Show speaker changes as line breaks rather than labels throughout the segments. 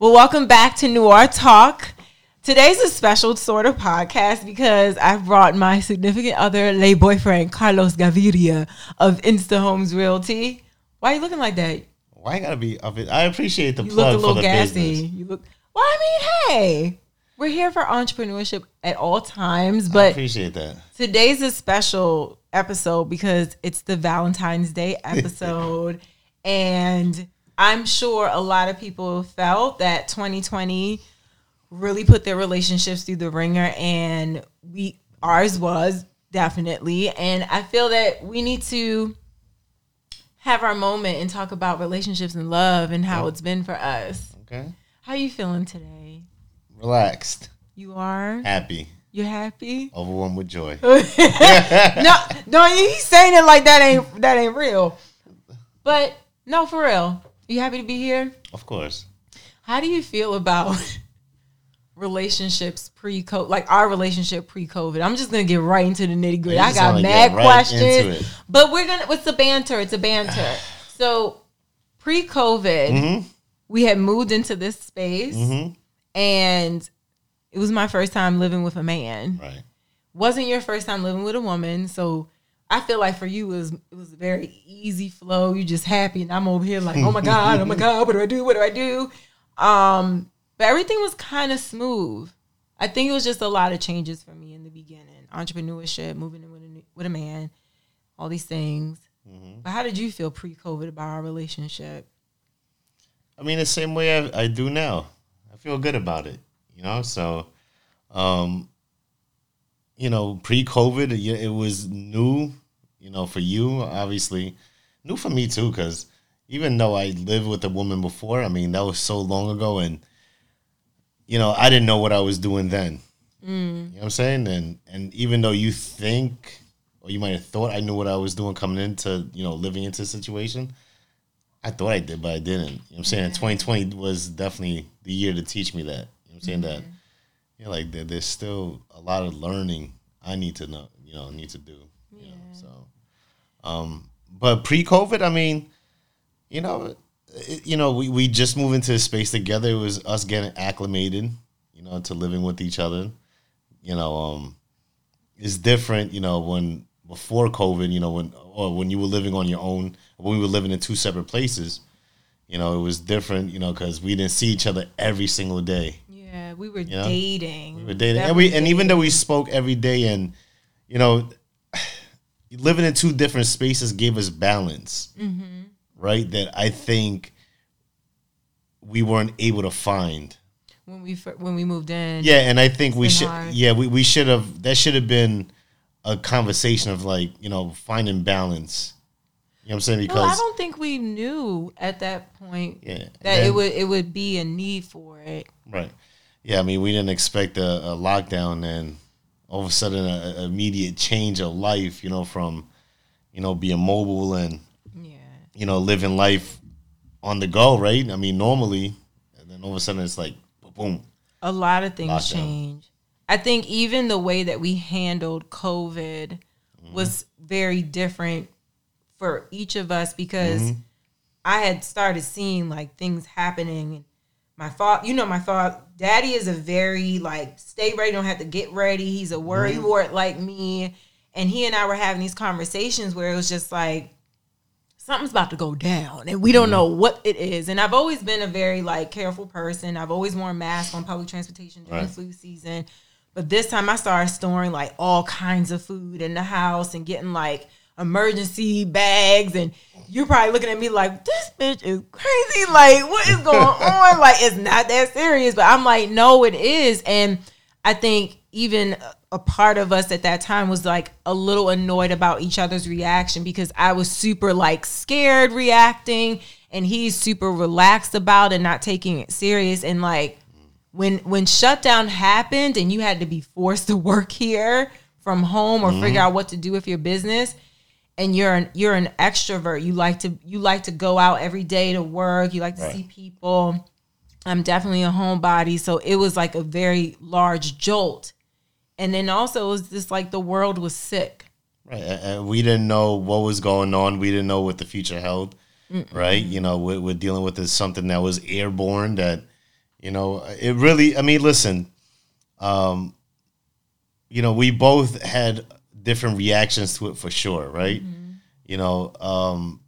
Well, welcome back to Noir Talk. Today's a special sort of podcast because I've brought my significant other, lay boyfriend, Carlos Gaviria of Insta Homes Realty. Why are you looking like that?
Why you gotta be up? I appreciate the
You
plug
look a little
for the
gassy.
business.
You look. Well, I mean, hey, we're here for entrepreneurship at all times,
I
but
appreciate that.
today's a special episode because it's the Valentine's Day episode. and I'm sure a lot of people felt that 2020 really put their relationships through the wringer and we ours was definitely and I feel that we need to have our moment and talk about relationships and love and how it's been for us.
Okay,
How are you feeling today?
relaxed,
You are?
happy,
You're happy?
overwhelmed with joy.
no, no, he's saying it like that ain't that ain't real. But no, for real. You happy to be here?
of course.
How do you feel about relationships pre COVID, like our relationship pre COVID? I'm just gonna get right into the nitty gritty. I got mad
right
questions, but we're gonna. It's a banter. It's a banter. so pre COVID,
Mm-hmm.
we had moved into this space,
Mm-hmm.
and it was my first time living with a man.
Right.
wasn't your first time living with a woman, so I feel like for you it was it was a very easy flow. You just happy, and I'm over here like, oh my god, oh my god, what do I do? What do I do? Um, but everything was kind of smooth. I think it was just a lot of changes for me in the beginning, entrepreneurship, moving in with a with a man, all these things. But how did you feel pre-COVID about our relationship?
I mean, the same way I, I do now. I feel good about it. You know, so, um, you know, pre-COVID, it was new. You know, for you, obviously, new for me too. Because even though I lived with a woman before, I mean, that was so long ago, and you know, I didn't know what I was doing then. Mm. You know what I'm saying? And and even though you think, or you might have thought I knew what I was doing coming into, you know, living into the situation, I thought I did, but I didn't. You know what I'm saying? 2020 was definitely the year to teach me that. You know what I'm saying? That, mm-hmm. you know, like there, there's still a lot of learning I need to know, you know, need to do. You know, so, um, but pre COVID, I mean, you know, it, you know, we, we just moved into a space together. It was us getting acclimated, you know, to living with each other. You know, um, it's different, you know, when before COVID, you know, when or when you were living on your own, when we were living in two separate places, you know, it was different, you know, because we didn't see each other every single day.
Yeah, we were
know?
dating.
We were dating, and we and even though we spoke every day, and you know, living in two different spaces gave us balance, mm-hmm. right? That I think we weren't able to find.
when we when we moved in.
Yeah, and I think we should.
hard.
Yeah, we, we should have. That should have been a conversation of like you know finding balance. You know what I'm saying? Because
Well, I don't think we knew at that point
yeah,
that it would it would be a need for it.
right. Yeah, I mean we didn't expect a, a lockdown and all of a sudden a, a immediate change of life. You know, from you know being mobile and
Yeah.
you know living life on the go. Right. I mean normally, and then all of a sudden it's like boom.
A lot of things
Lockdown.
change. I think even the way that we handled COVID
Mm-hmm.
was very different for each of us because
Mm-hmm.
I had started seeing like things happening my father, you know, my father, daddy is a very like stay ready, don't have to get ready. He's a worry
Mm-hmm.
wart like me. And he and I were having these conversations where it was just like, something's about to go down and we don't
Mm-hmm.
know what it is. And I've always been a very like careful person. I've always worn masks on public transportation during
Right.
flu season. But this time I started storing like all kinds of food in the house and getting like emergency bags and you're probably looking at me like this bitch is crazy. Like what is going on? Like it's not that serious. But i'm like no it is. And i think even a part of us at that time was like a little annoyed about each other's reaction because i was super like scared reacting and he's super relaxed about and not taking it serious. And like when when shutdown happened and you had to be forced to work here from home or figure mm-hmm. out what to do with your business and you're an you're an extrovert you like to you like to go out every day to work you like to
Right.
see people i'm definitely a homebody so it was like a very large jolt and then also it was just like the world was sick
Right. And we didn't know what was going on. We didn't know what the future held. Right. You know, we're, we're dealing with this something that was airborne that, You know, it really. I mean, listen. Um, you know, we both had different reactions to it for sure, right? You know, um,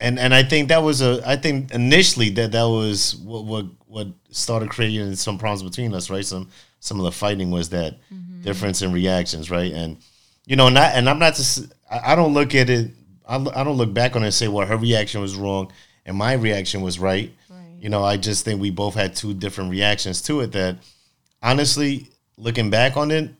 and and I think that was a. I think initially that that was what what what started creating some problems between us, right? Some some of the fighting was that difference in reactions, right? And you know, not and I'm not just. I I don't look at it. I I don't look back on it and say, well, her reaction was wrong and my reaction was right.
Right.
You know, I just think we both had two different reactions to it. That honestly, looking back on it,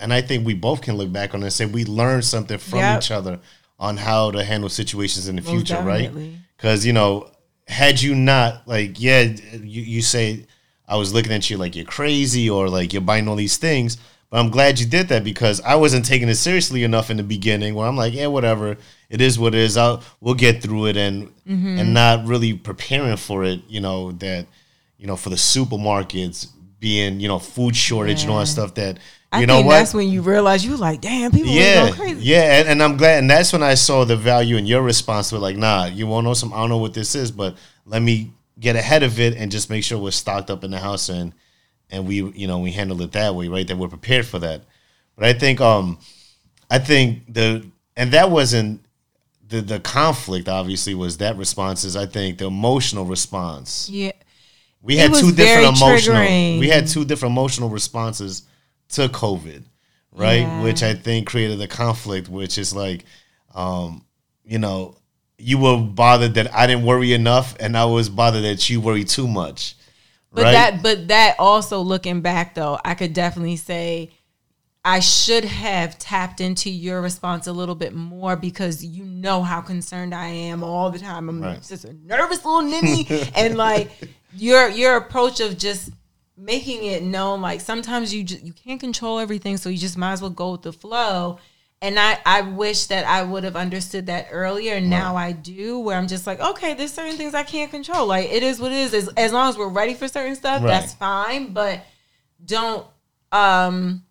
and I think we both can look back on it and say we learned something from
Yep.
each other on how to handle situations in the
Most
future, right? Because you know, had you not like, yeah, you, you say I was looking at you like you're crazy or like you're buying all these things, but I'm glad you did that because I wasn't taking it seriously enough in the beginning. Where I'm like, yeah, whatever, it is what it is. I'll we'll get through it and
Mm-hmm.
and not really preparing for it. You know that you know for the supermarkets being you know food shortage and all that stuff that.
I
You know
think
what?
that's when you realize you were like, damn, people
yeah,
go crazy.
Yeah, and, and I'm glad, and that's when I saw the value in your response to it. Like, nah, you want to know some? I don't know what this is, but let me get ahead of it and just make sure we're stocked up in the house and and we, you know, we handle it that way, right? That we're prepared for that. But I think, um, I think the and that wasn't the the conflict. Obviously, was that response is I think the emotional response.
Yeah.
We had two different emotional.
triggering.
We had two different emotional responses to COVID, right?
Yeah.
Which I think created a conflict, which is like, um, you know, you were bothered that I didn't worry enough, and I was bothered that you worry too much.
But
right?
that but that also looking back though, I could definitely say I should have tapped into your response a little bit more because you know how concerned I am all the time. I'm
Right.
just a nervous little ninny and like your your approach of just making it known like sometimes you just, you can't control everything so you just might as well go with the flow. And I, I wish that I would have understood that earlier. And now I do, where I'm just like, okay, there's certain things I can't control. Like it is what it is. As, as long as we're ready for certain stuff,
Right.
that's fine. But don't um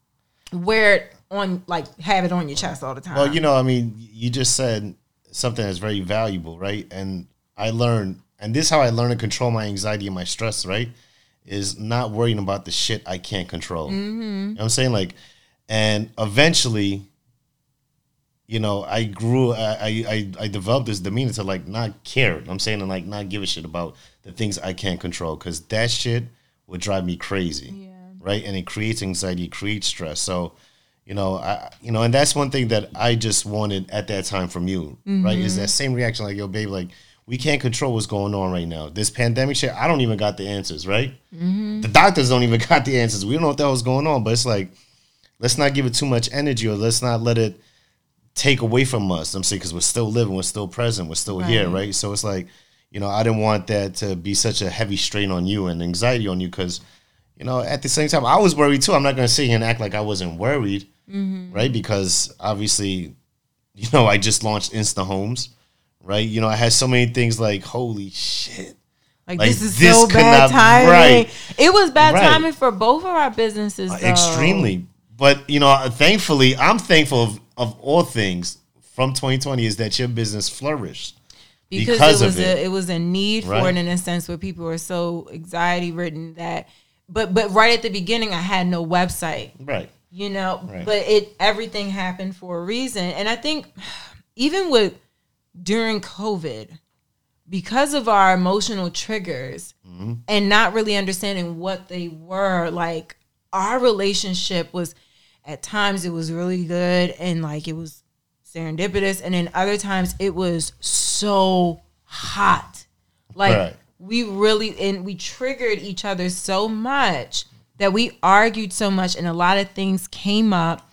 wear it on like have it on your chest all the time.
Well, you know, I mean, you just said something that's very valuable, right? And I learned, and this is how I learned to control my anxiety and my stress, right? Is not worrying about the shit I can't control. Mm-hmm. You know what I'm saying? Like, and eventually, you know, I grew, I, I, I- developed this demeanor to like not care. I'm saying, and like not give a shit about the things I can't control because that shit would drive me crazy,
Yeah.
right? And it creates anxiety, creates stress. So, you know, I, you know, and that's one thing that I just wanted at that time from you, right? Is mm-hmm. that same reaction, like, yo, babe, like, we can't control what's going on right now. This pandemic shit, I don't even got the answers, right? The doctors don't even got the answers. We don't know what the hell's going on, but it's like, let's not give it too much energy or let's not let it take away from us. I'm saying because we're still living, we're still present, we're still here,
Right.
right? So it's like, you know, I didn't want that to be such a heavy strain on you and anxiety on you because, you know, at the same time, I was worried too. I'm not going to sit here and act like I wasn't worried, mm-hmm. right? Because obviously, you know, I just launched Insta Homes, right? You know, I had so many things like, holy shit.
like,
like,
this is
this
so bad timing.
right.
It was bad
Right.
timing for both of our businesses. though.
Extremely. But, you know, thankfully, I'm thankful of, of all things from 2020 is that your business flourished.
because,
because
it
of
was
it.
a it was a need for it in a sense where people were so anxiety ridden that but but right at the beginning I had no website
Right.
you know
Right.
but it everything happened for a reason and I think even with during COVID because of our emotional triggers
Mm-hmm.
and not really understanding what they were like our relationship was at times it was really good and like it was serendipitous and then other times it was so hot like
Right.
we really and we triggered each other so much that we argued so much and a lot of things came up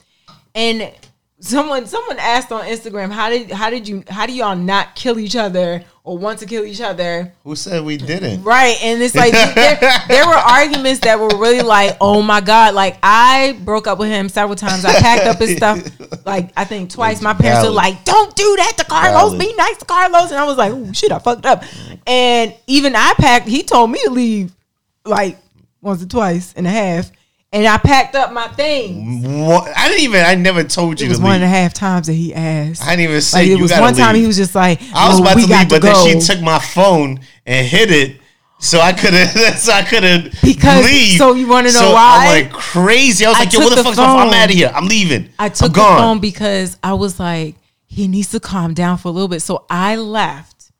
and someone someone asked on Instagram how did how did you how do y'all not kill each other or want to kill each other
Who said we didn't?
Right. And it's like there, there were arguments that were really like, oh my God. Like I broke up with him several times. I packed up his stuff like I think twice. My parents were like, don't do that to Carlos.
Valid.
Be nice to Carlos. And I was like, oh shit, I fucked up. And even I packed, he told me to leave like once or twice and a half. And I packed up my thing.
What? I didn't even. I never told you
It was
to
one and a half times that he asked.
I didn't even
Like
say
it
you
was one time he was just like,
I was about to leave, but then she took my phone and hid it So I couldn't. So I couldn't
Because-
leave.
so you wanna know
So
why?
I'm like crazy. I was
I
like, "Yo, what the,
the
phone? I'm out of here. I'm leaving.
I took
I'm
the
gone."
phone because I was like, he needs to calm down for a little bit. So I left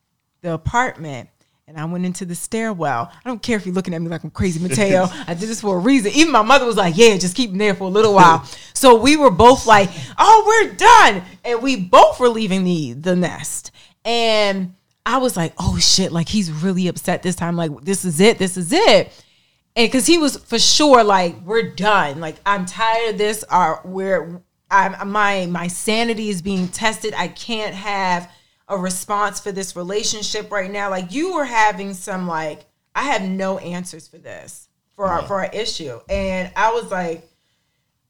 the apartment and I went into the stairwell. I don't care if you're looking at me like I'm crazy, Mateo. I did this for a reason. Even my mother was like, yeah, just keep him there for a little while. so we were both like, oh, we're done. And we both were leaving the the nest. And I was like, oh shit, like he's really upset this time. Like, this is it, this is it and because he was for sure like we're done like i'm tired of this or we're I'm, my my sanity is being tested i can't have a response for this relationship right now like you were having some like i have no answers for this for our for our issue and i was like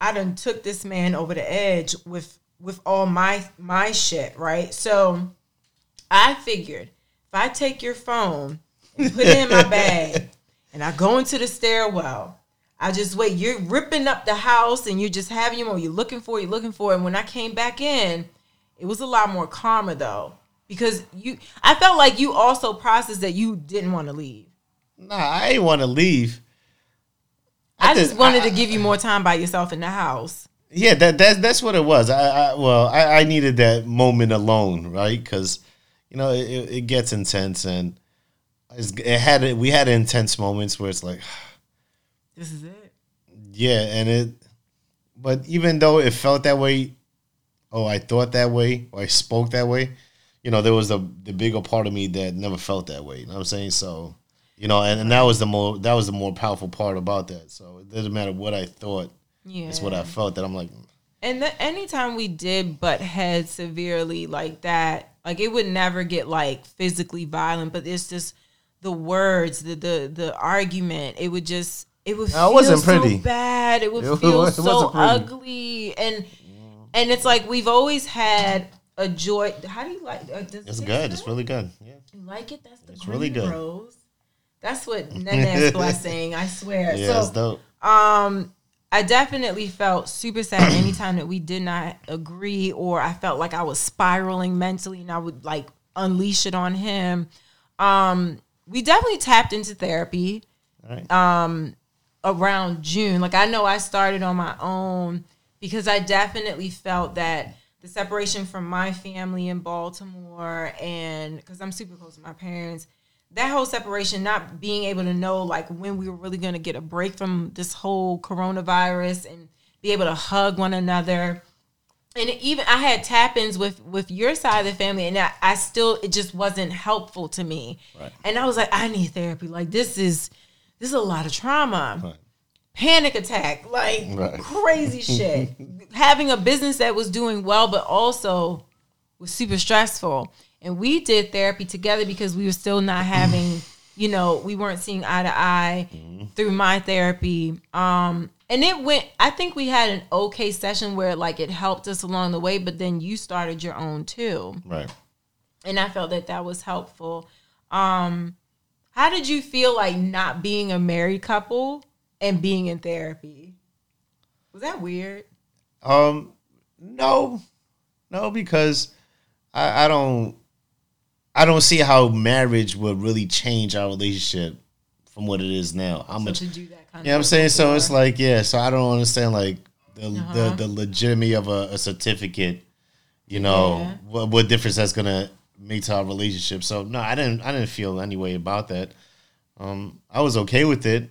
i done took this man over the edge with with all my my shit right so i figured if i take your phone and put it in my bag and I go into the stairwell. I just wait. You're ripping up the house and you're just having him or you're looking for you're looking for. And when I came back in, it was a lot more calmer though. Because you I felt like you also processed that you didn't want to leave.
Nah, I ain't want to leave.
I,
I
just
just-
wanted
I-
to give you more time by yourself in the house.
Yeah, that that's that's what it was. I, I well, I, I needed that moment alone, right? Because you know it, it gets intense, and it's- it had we had intense moments where it's like,
This is it.
yeah, and it. But even though it felt that way, oh, I thought that way, or I spoke that way, you know, there was the the bigger part of me that never felt that way. You know what I'm saying? So, you know, and, and that was the more that was the more powerful part about that. So it doesn't matter what I thought,
Yeah.
it's what I felt. That I'm like, mm.
And the, anytime we did butt heads severely like that, like it would never get like physically violent, but it's just the words, the the the argument. It would just it would
No,
feel
it wasn't
so
pretty.
bad. It would
It
feel
wa- it
so ugly, and and it's like we've always had a joy. How do you like? Uh, does
it's
it
good. It's really good. Yeah.
You like it? That's the
It's really good.
rose. That's what Nene's blessing. I swear.
Yeah,
so
it's dope.
um, I definitely felt super sad anytime that we did not agree, or I felt like I was spiraling mentally, and I would like unleash it on him. Um, we definitely tapped into therapy
right.
um, around June. Like I know I started on my own because I definitely felt that the separation from my family in Baltimore and because I'm super close to my parents, that whole separation, not being able to know like when we were really going to get a break from this whole coronavirus and be able to hug one another. And even I had tap-ins with with your side of the family, and I, I still it just wasn't helpful to me.
Right.
And I was like, I need therapy. Like this is this is a lot of trauma
Right.
Panic attack, like
Right.
crazy shit. Having a business that was doing well, but also was super stressful. And we did therapy together because we were still not having, you know, we weren't seeing eye to eye through my therapy. Um, and it went, I think we had an okay session where like it helped us along the way, but then you started your own too
Right.
and I felt that that was helpful. Um, how did you feel like not being a married couple and being in therapy? Was that weird?
Um, no, no, because I, I don't, I don't see how marriage would really change our relationship from what it is now. How much?
to do that kind
You know what I'm saying? So it's like, yeah. So I don't understand like the
Uh-huh.
the, the legitimacy of a, a certificate. You know
Yeah.
what what difference that's gonna make to our relationship. So no, I didn't I didn't feel any way about that. Um, I was okay with it.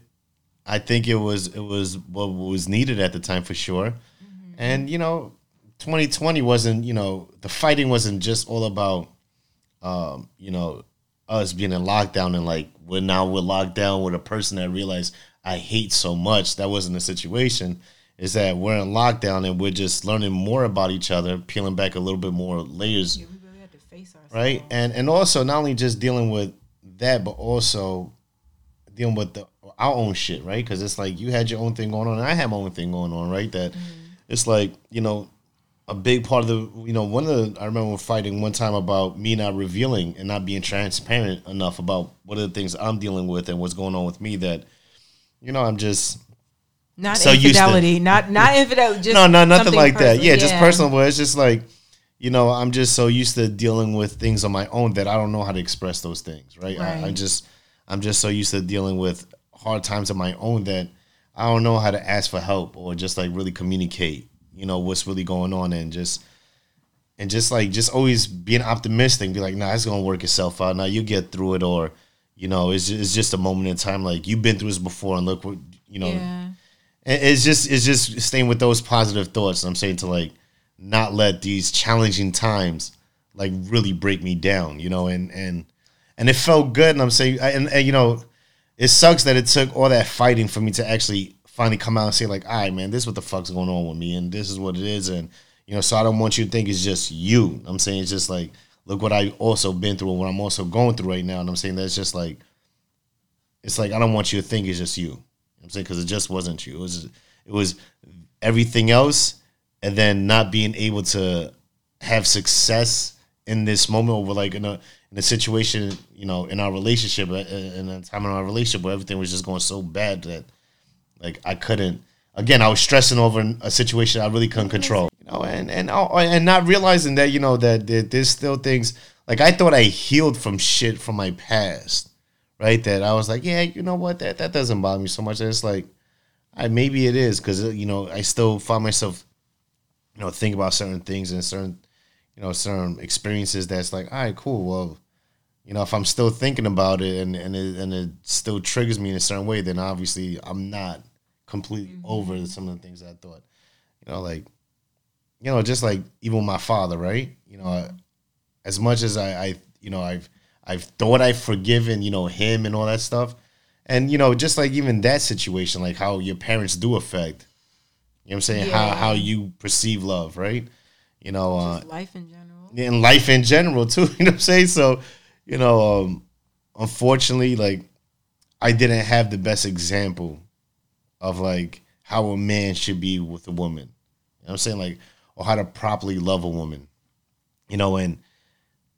I think it was it was what was needed at the time for sure.
Mm-hmm.
And you know, 2020 wasn't you know the fighting wasn't just all about um, you know us being in lockdown and like we're now we're locked down with a person that realized I hate so much. That wasn't the situation. Is that we're in lockdown and we're just learning more about each other, peeling back a little bit more layers
Yeah, we really had to face ourselves.
right? And and also not only just dealing with that, but also dealing with the our own shit, right? Because it's like you had your own thing going on, and I had my own thing going on, right? That mm-hmm. it's like you know a big part of the you know one of the I remember fighting one time about me not revealing and not being transparent enough about what are the things I'm dealing with and what's going on with me that you know I'm just
Not
So to-
infidelity, not not infidelity. Just
no, no, nothing like that.
personal.
Yeah, just personal. But it's just like, you know, I'm just so used to dealing with things on my own that I don't know how to express those things. Right. I, I just, I'm just so used to dealing with hard times of my own that I don't know how to ask for help or just like really communicate, you know, what's really going on and just and just like just always being optimistic, be like, nah, it's gonna work itself out. Now you get through it, or you know, it's just, it's just a moment in time. Like you've been through this before, and look what you know.
Yeah.
It's just it's just staying with those positive thoughts. I'm saying to like not let these challenging times like really break me down, you know, and and and it felt good. And I'm saying, and, and you know, it sucks that it took all that fighting for me to actually finally come out and say like, all right, man, this is what the fuck's going on with me, and this is what it is, and you know, so I don't want you to think it's just you. I'm saying it's just like, look what I also been through and what I'm also going through right now. And I'm saying that's just like, it's like I don't want you to think it's just you. I'm saying because it just wasn't you. It was it was everything else, and then not being able to have success in this moment over like in a in a situation, you know, in our relationship, uh, in a time in our relationship where everything was just going so bad that like I couldn't. Again, I was stressing over a situation I really couldn't control you know, and and oh, and not realizing that you know that, there's still things like I thought I healed from shit from my past, right? That I was like, yeah, you know what, that that doesn't bother me so much. And it's like, I maybe it is because you know I still find myself, you know, think about certain things and certain, you know, certain experiences. That's like, all right, cool. Well, you know, if I'm still thinking about it and and it, and it still triggers me in a certain way, then obviously I'm not completely mm-hmm. over some of the things I thought. You know, like you know, just like even my father, right? You know, as much as I, I, you know, I've, I've thought I've forgiven, you know, him and all that stuff, and you know, just like even that situation, like how your parents do affect, you know, what I'm saying yeah. how how you perceive love, right? You know, uh,
life in general,
and life in general too. You know what I'm saying? So, you know, um, unfortunately, like I didn't have the best example of like how a man should be with a woman. You know what I'm saying? Like or how to properly love a woman. You know, and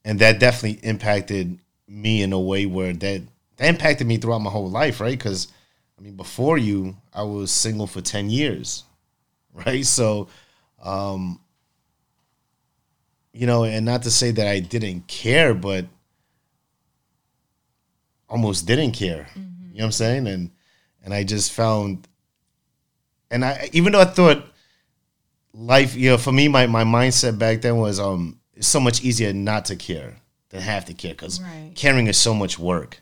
and that definitely impacted me in a way where that that impacted me throughout my whole life, right? Because I mean, before you, I was single for ten years, right? So, um, you know, and not to say that I didn't care, but almost didn't care. Mm-hmm. You know what I'm saying? And and I just found, and I even though I thought life, you know, for me, my, my mindset back then was um, it's so much easier not to care than have to care because right. caring is so much work.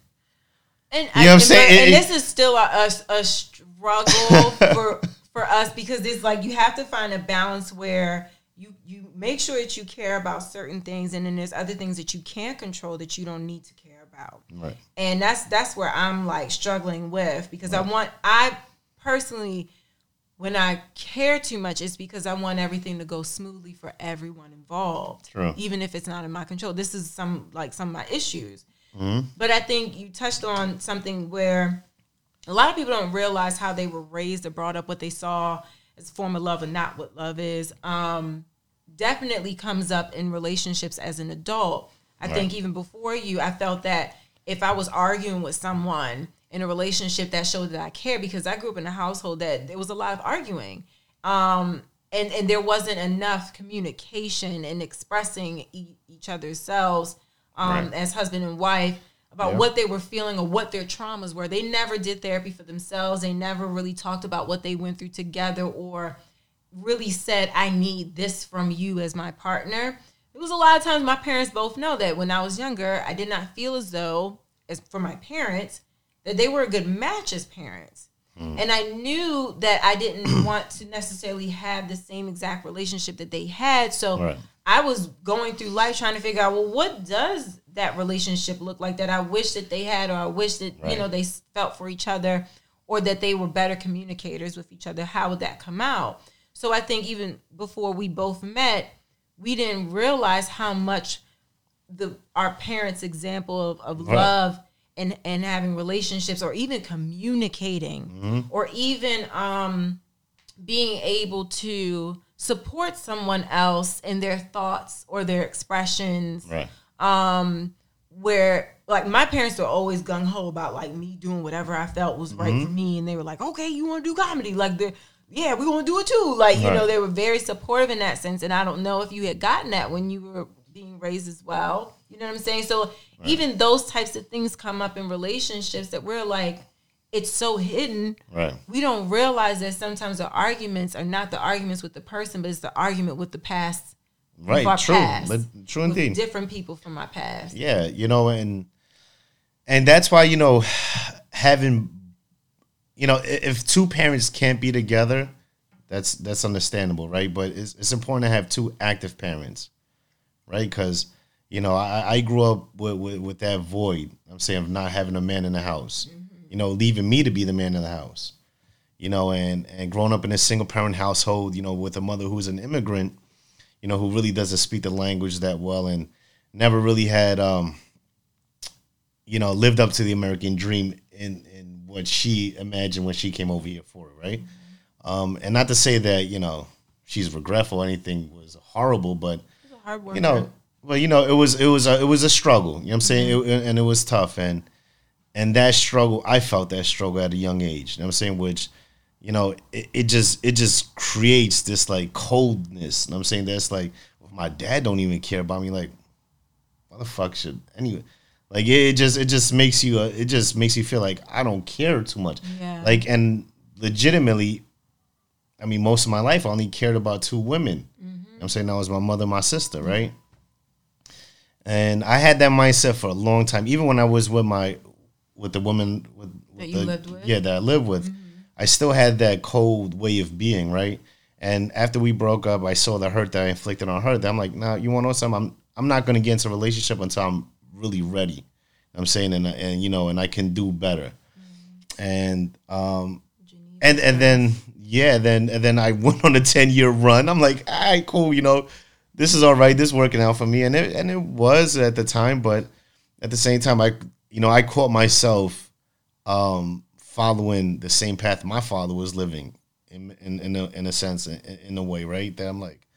And you know I, what I'm saying? And, and this is still a, a, a struggle for for us because it's like you have to find a balance where you you make sure that you care about certain things, and then there's other things that you can't control that you don't need to care about.
Right.
And that's that's where I'm like struggling with because right. I want I personally when I care too much, it's because I want everything to go smoothly for everyone involved,
True.
even if it's not in my control. This is some like some of my issues.
Mm-hmm.
But I think you touched on something where a lot of people don't realize how they were raised or brought up, what they saw as a form of love and not what love is. Um, definitely comes up in relationships as an adult. I right. think even before you, I felt that if I was arguing with someone in a relationship that showed that I care because I grew up in a household that there was a lot of arguing. Um, and, and there wasn't enough communication and expressing e- each other's selves um, right. as husband and wife about yeah. what they were feeling or what their traumas were. They never did therapy for themselves. They never really talked about what they went through together or really said, I need this from you as my partner. It was a lot of times my parents both know that when I was younger, I did not feel as though, as for my parents, that they were a good match as parents. Mm. And I knew that I didn't want to necessarily have the same exact relationship that they had. So right. I was going through life trying to figure out, well, what does that relationship look like that I wish that they had, or I wish that, right. you know, they felt for each other, or that they were better communicators with each other? How would that come out? So I think even before we both met, we didn't realize how much the our parents' example of, of right. love and and having relationships or even communicating mm-hmm. or even um being able to support someone else in their thoughts or their expressions
right
um where like my parents were always gung ho about like me doing whatever I felt was right mm-hmm. for me, and they were like, "Okay, you want to do comedy? Like, the yeah, we want to do it too." Like, you right. know, they were very supportive in that sense, and I don't know if you had gotten that when you were being raised as well. You know what I'm saying? So even those types of things come up in relationships that we're like, it's so hidden.
Right.
We don't realize that sometimes the arguments are not the arguments with the person, but it's the argument with the past.
Right.
our
True.
past,
But true indeed.
different people from my past.
Yeah, you know, and and that's why you know having you know if two parents can't be together, that's that's understandable, right? But it's it's important to have two active parents, right? Because you know I, I grew up with, with with that void. I'm saying of not having a man in the house, mm-hmm. You know, leaving me to be the man in the house, you know, and and growing up in a single parent household, you know, with a mother who's an immigrant, you know, who really doesn't speak the language that well and never really had um you know lived up to the american dream in in what she imagined when she came over here for it right? Um and not to say that you know she's regretful or anything was horrible but
hard
you know well you know it was it was a, it was a struggle you know what i'm saying? It, and it was tough and and that struggle i felt that struggle at a young age you know what i'm saying? Which you know it, it just it just creates this like coldness you know what i'm saying? That's like my dad don't even care about me like why the fuck should anyway like it just it just makes you uh, it just makes you feel like i don't care too much.
Yeah.
like and legitimately i mean most of my life i only cared about two women. You know what i'm saying? That was my mother and my sister right? And i had that mindset for a long time. Even when i was with my with the woman with, with
That you
the,
lived with?
yeah that i lived with. I still had that cold way of being right? And after we broke up i saw the hurt that i inflicted on her. That i'm like nah you want to know something? I'm i'm not going to get into a relationship until i'm really ready. I'm saying? And, and you know and i can do better. And um and and then yeah then and then i went on a 10 year run. I'm like all right cool you know this is all right. This is working out for me. And it and it was at the time but at the same time i you know i caught myself um following the same path my father was living in in in a, in a sense in, in a way right? That i'm like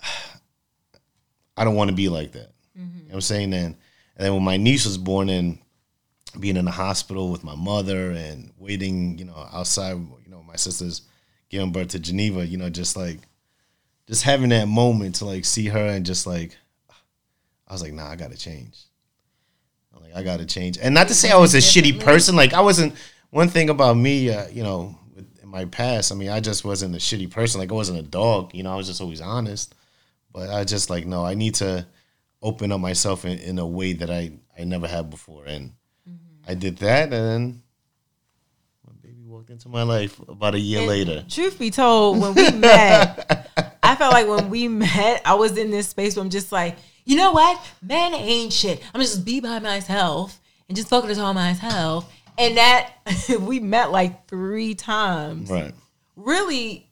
i don't want to be like that. You know what i'm saying? And and then when my niece was born and being in the hospital with my mother and waiting, you know, outside, you know, my sister's giving birth to Geneva, you know, just like, just having that moment to like see her and just like, I was like, nah, I gotta change. I'm like, I gotta change. And not to say I was a shitty person. Like, I wasn't, one thing about me, uh, you know, in my past, I mean, I just wasn't a shitty person. Like, I wasn't a dog, you know, I was just always honest. But I just like, no, I need to open up myself in, in a way that I, I never had before. And, I did that, and then my baby walked into my life about a year
And
later.
Truth be told, when we met, I felt like when we met, I was in this space where I'm just like, you know what? Man ain't shit. I'm just be by myself and just focus on myself. And that we met like three times.
Right.
Really,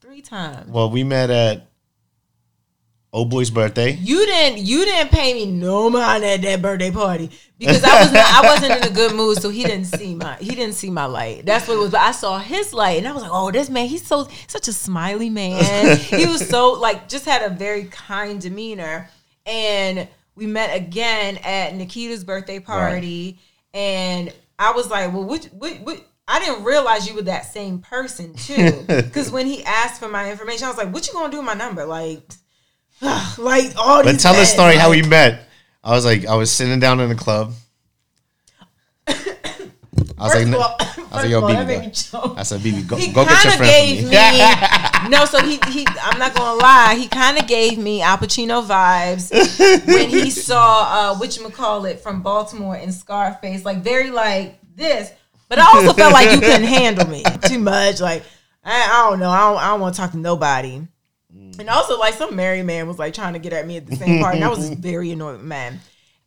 three times.
Well, we met at old boy's birthday.
You didn't you didn't pay me no mind at that birthday party because I was not, I wasn't in a good mood, so he didn't see my he didn't see my light. That's what it was. But I saw his light, and I was like, oh, this man, he's so such a smiley man. he was so like just had a very kind demeanor, and we met again at Nikita's birthday party, and I was like, well, which what what. I didn't realize you were that same person too, because when he asked for my information, I was like, "What you gonna do with my number?" Like, like all these.
But tell the
men,
story how we met. I was like, I was sitting down in the club. I was
First
like,
all,
I was like, yo, BB. I said, BB, go, go get your friend
gave me. no. So he he. I'm not gonna lie. He kind of gave me Al Pacino vibes when he saw uh, which call it from Baltimore in Scarface. Like very like this, but I also felt like you couldn't handle me too much. Like I, I don't know. I don't, I don't want to talk to nobody. And also, like some married man was like trying to get at me at the same part, and I was just very annoyed man.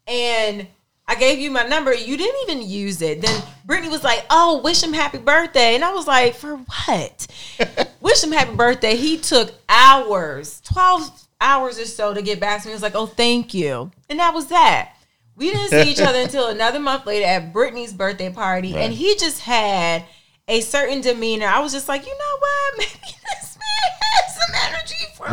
And I gave you my number. You didn't even use it. Then Brittany was like, "Oh, wish him happy birthday," and I was like, "For what? wish him happy birthday." He took hours, twelve hours or so, to get back to me. He was like, "Oh, thank you," and that was that. We didn't see each other until another month later at Brittany's birthday party,
Right.
and he just had a certain demeanor. I was just like, you know what? Maybe this man has some energy for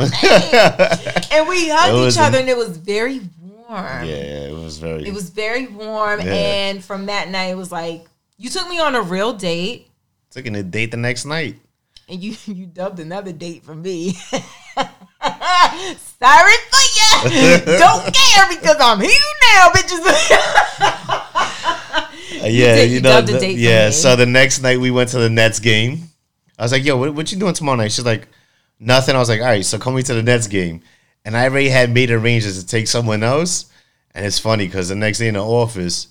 me. and we hugged each other, and it was very warm.
Yeah, it was very.
It was very warm,
Yeah.
and from that night, it was like you took me on a real date,
taking a date the next night.
and you you dubbed another date for me. Sorry for ya. Don't care because I'm here now, bitches.
Uh, yeah,
did-
you
you
know,
dubbed a
the-
date for
yeah.
me.
So the next night we went to the Nets game. I was like, "Yo, what, what you doing tomorrow night?" She's like, "Nothing." I was like, "All right, so come me to the Nets game." And I already had made arrangements to take someone else. And it's funny because the next day in the office,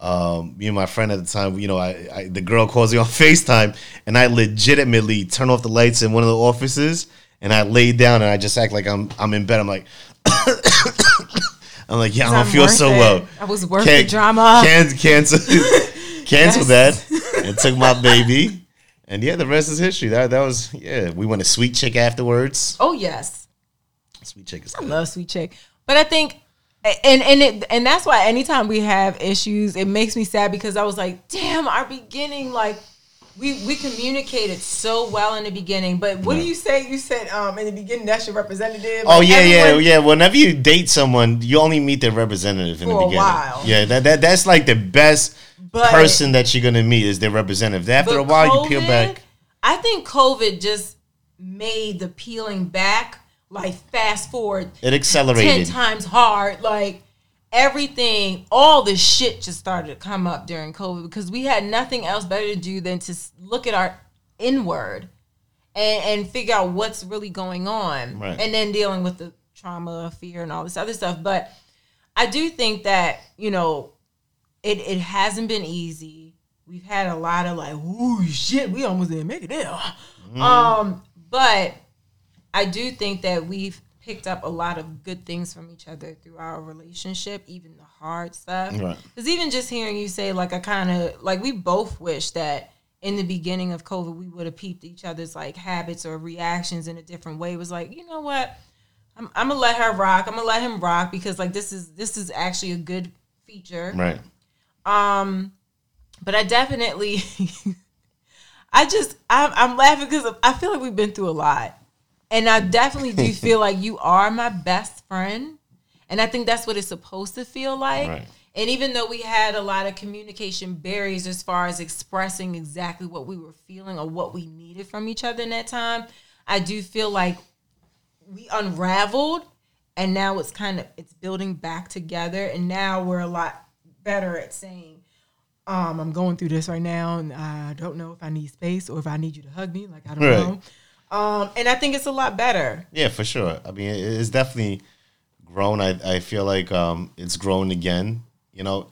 um, me and my friend at the time, you know, I, I the girl calls me on Facetime, and I legitimately turn off the lights in one of the offices, and I lay down and I just act like I'm I'm in bed. I'm like. I'm like, yeah, I don't
I'm
feel so
it.
well.
I was worth the drama.
Can, cancel, cancel that, and took my baby. And yeah, the rest is history. That that was yeah. We went to Sweet Chick afterwards.
oh yes.
Sweet Chick is
I
good.
love sweet chick. But I think and and it, and that's why anytime we have issues, it makes me sad because I was like, damn, our beginning, like we we communicated so well in the beginning. But what do you say? You said um in the beginning that's your representative.
Oh
Like,
yeah, yeah,
everyone-
yeah. Whenever you date someone, you only meet their representative in
For
the
a
beginning.
while.
Yeah, that, that that's like the best
But-
person that you're gonna meet is their representative. After a while, you peel back.
I think COVID just made the peeling back like fast forward
It accelerated
10
accelerated.
times hard. Like everything, all the shit just started to come up during COVID because we had nothing else better to do than to look at our inward and, and figure out what's really going on.
Right.
And then dealing with the trauma, fear, and all this other stuff. But I do think that, you know, it, it hasn't been easy. We've had a lot of like, ooh, shit, we almost didn't make it there. Um, but I do think that we've picked up a lot of good things from each other through our relationship, even the hard stuff.
Right.
Because even just hearing you say, like, I kind of like we both wish that in the beginning of COVID we would have peeped each other's like habits or reactions in a different way. It was like, you know what? I'm, I'm gonna let her rock. I'm gonna let him rock because like this is this is actually a good feature.
Right.
Um, but I definitely, I just, I'm, I'm laughing because I feel like we've been through a lot, and I definitely do feel like you are my best friend, and I think that's what it's supposed to feel like.
Right.
And even though we had a lot of communication barriers as far as expressing exactly what we were feeling or what we needed from each other in that time, I do feel like we unraveled and now it's kind of it's building back together and now we're a lot better at saying um i'm going through this right now and i don't know if i need space or if i need you to hug me like i don't
Right.
know um and i think it's a lot better
Yeah, for sure. I mean, it's definitely grown. I, I feel like um, it's grown again. You know,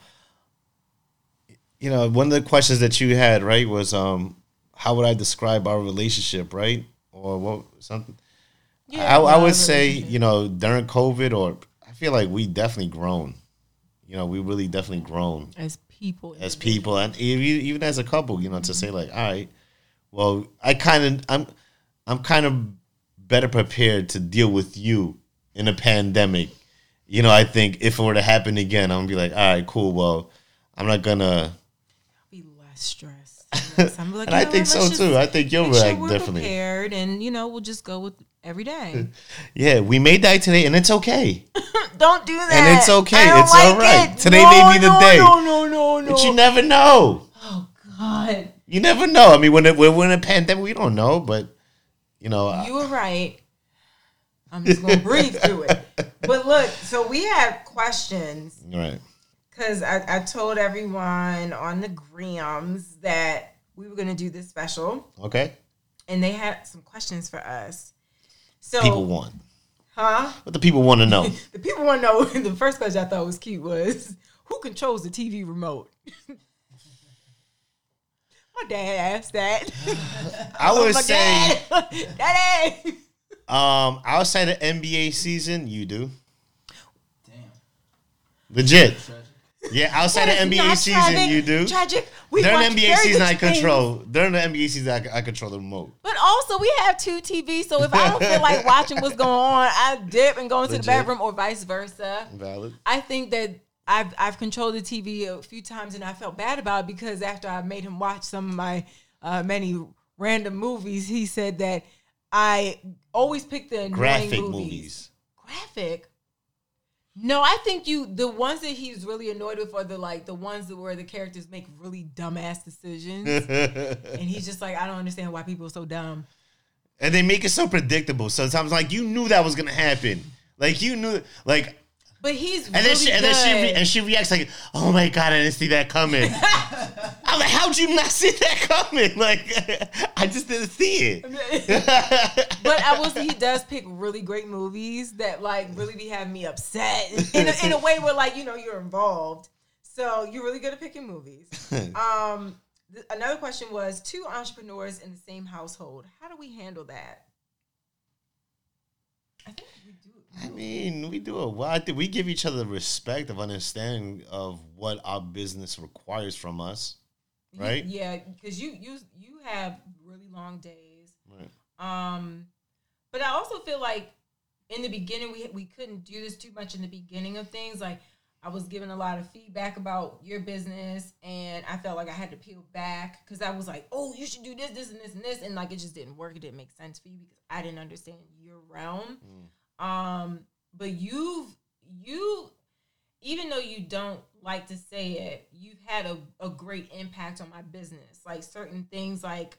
you know, one of the questions that you had, right, was um, how would I describe our relationship, right, or what something. I, I would say, you know, during COVID, or I feel like we definitely grown. You know, we really definitely grown
as people
as people and even, even as a couple you know to say like all right well i kind of i'm i'm kind of better prepared to deal with you in a pandemic. You know i think if it were to happen again i'm gonna be like all right cool. Well i'm not gonna
be less stressed Yes, I'm like,
and i
know
think so too. I think you'll
make sure
differently
prepared and you know we'll just go with every day.
Yeah we may die today and it's okay.
Don't do that
And it's okay. It's all right.
it.
Today
no,
may be the
no,
day.
no no no no.
But you never know.
Oh god.
You never know. I mean when it, when we're in a pandemic we don't know but you know
You were right. I'm just gonna breathe through it. But look, so we had questions
right
because I, I told everyone on the grams that we were gonna do this special,
okay
and they had some questions for us. So,
people want
huh?
what the people want to know
The people want to know. The first question I thought was cute was who controls the TV remote. My dad asked that.
i would
My
say
dad, daddy.
Um, outside of NBA season, you do
Damn.
legit. Yeah, outside
That
of NBA season,
tragic.
you do.
Tragic. We
During
watch
the NBA season,
good
I
things.
control. During the NBA season, I, I control the remote.
But also, we have two TVs, so if I don't feel like watching what's going on, I dip and go into
Legit.
the bedroom, or vice versa.
Valid.
I think that I've I've controlled the TV a few times, and I felt bad about it because after I made him watch some of my uh, many random movies, he said that I always pick the annoying
Graphic
movies.
movies.
Graphic. No, I think you the ones that he's really annoyed with are the like the ones that where the characters make really dumbass decisions. and he's just like, I don't understand why people are so dumb.
and they make it so predictable. Sometimes, like you knew that was gonna happen. Like you knew, like
But he's
and
really
then she and then she re- and she reacts like, "Oh my god, I didn't see that coming." I'm like, "How'd you not see that coming?" Like, I just didn't see it.
but I will say he does pick really great movies that like really be having me upset in a, in a way where like you know you're involved. So you're really good at picking movies. Um, th- another question was two entrepreneurs in the same household. How do we handle that? I think we do.
I mean, we do it well. I think we give each other the respect of understanding of what our business requires from us, right?
Yeah, because you you you have really long days.
Right.
Um, but I also feel like in the beginning we we couldn't do this too much in the beginning of things. Like I was given a lot of feedback about your business, and I felt like I had to peel back because I was like, "Oh, you should do this, this, and this, and this," and like it just didn't work. It didn't make sense for you because I didn't understand your realm. Um, but you've you even though you don't like to say it, you've had a, a great impact on my business. Like certain things like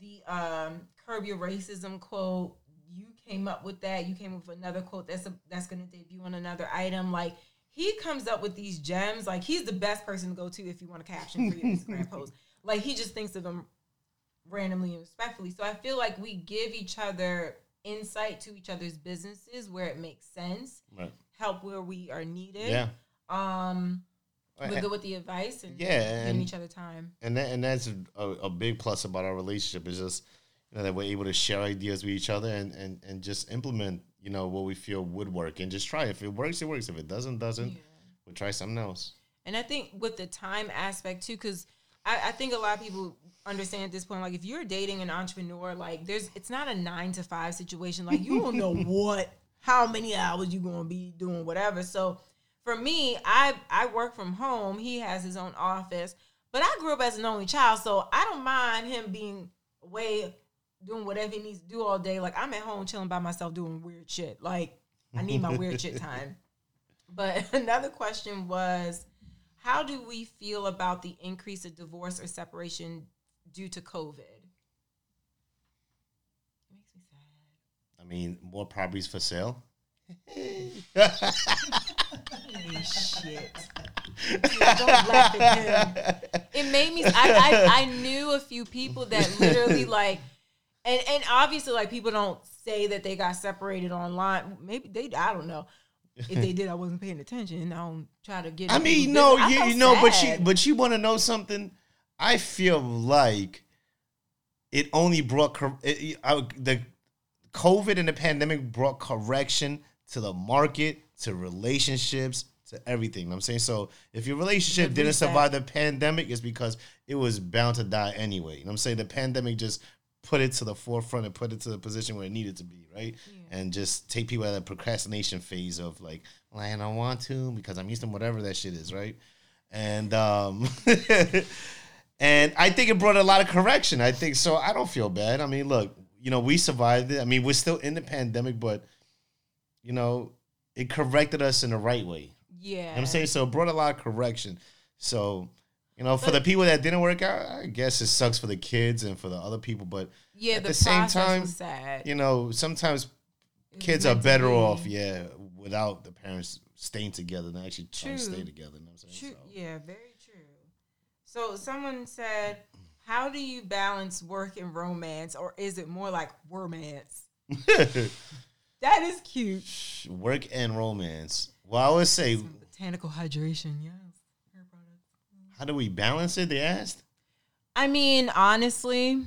the um curb your racism quote, you came up with that. You came up with another quote that's a, that's gonna debut on another item. Like he comes up with these gems. Like he's the best person to go to if you want a caption for your Instagram post. Like he just thinks of them randomly and respectfully. So I feel like we give each other insight to each other's businesses where it makes sense,
Right.
help where we are needed.
Yeah.
Um, we're good with the advice and
Yeah,
giving
and-
each other time.
and that, and that's a, a big plus about our relationship is just you know that we're able to share ideas with each other and and and just implement you know what we feel would work and just try if it works it works if it doesn't doesn't we'll try something else
And I think with the time aspect too, because I, I think a lot of people understand at this point, like if you're dating an entrepreneur, like there's it's not a nine to five situation. Like you don't know what how many hours you're gonna be doing whatever. So for me, I I work from home. He has his own office, but I grew up as an only child, so I don't mind him being away doing whatever he needs to do all day. Like I'm at home chilling by myself doing weird shit. Like I need my weird shit time. But another question was, how do we feel about the increase of divorce or separation due to COVID? It makes me sad.
i mean more properties for sale
Holy shit. Don't laugh at him. It made me. I, I I knew a few people that literally like, and and obviously like people don't say that they got separated online. Maybe they. I don't know. If they did, I wasn't paying attention. I don't try to get.
i mean no
business.
You, you know but you
sad.
but you want to know something i feel like it only brought cor- it, I, the covid and the pandemic brought correction to the market to relationships to everything you know what i'm saying so if your relationship didn't
reset.
survive the pandemic it's because it was bound to die anyway you know what i'm saying the pandemic just put it to the forefront and put it to the position where it needed to be right and just take people out of the procrastination phase of like well, i don't want to because i'm used to whatever that shit is right and um and I think it brought a lot of correction. I think so. I don't feel bad. I mean, look, you know, we survived it. I mean, we're still in the pandemic, but you know, it corrected us in the right way. You know
yeah,
what I'm saying so. It brought a lot of correction. So, you know, for the people that didn't work out, I guess it sucks for the kids and for the other people. But
yeah.
at
the,
the same time,
sad.
you know, sometimes kids are better
be.
off, yeah, without the parents staying together than actually trying to stay together. You know what I'm saying?
True. Yeah, very true. So someone said, "How do you balance work and romance, or is it more like romance?" That is cute.
work and romance. Well, I would say,
Botanical hydration, yes.
How do we balance it? They asked.
I mean, honestly,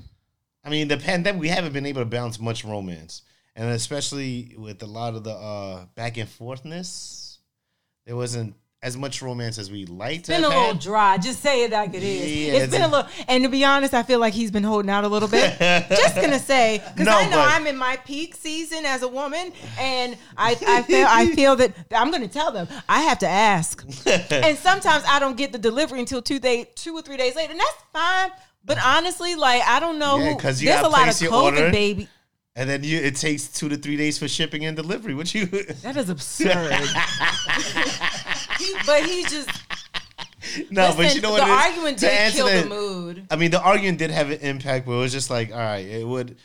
I mean, the pandemic, we haven't been able to balance much romance, and especially with a lot of the uh, back and forthness, there wasn't as much romance as we liked. to
been a little
had.
dry. Just say it like it is.
Yeah,
it's been a
it's-
little, and to be honest, I feel like he's been holding out a little bit. Just gonna say because
No,
I know
but-
I'm in my peak season as a woman, and I, I feel I feel that I'm gonna tell them I have to ask, and sometimes I don't get the delivery until two day, two or three days later, and that's fine. But honestly, like I don't know,
Yeah,
who,
'cause you
there's a lot of COVID
order.
baby.
And then you, it takes two to three days for shipping and delivery. What you?
That is absurd. He- but he just
no,
listen,
but you know what?
the argument did kill
that-
the mood.
I mean, the argument did have an impact, but it was just like, all right, it would.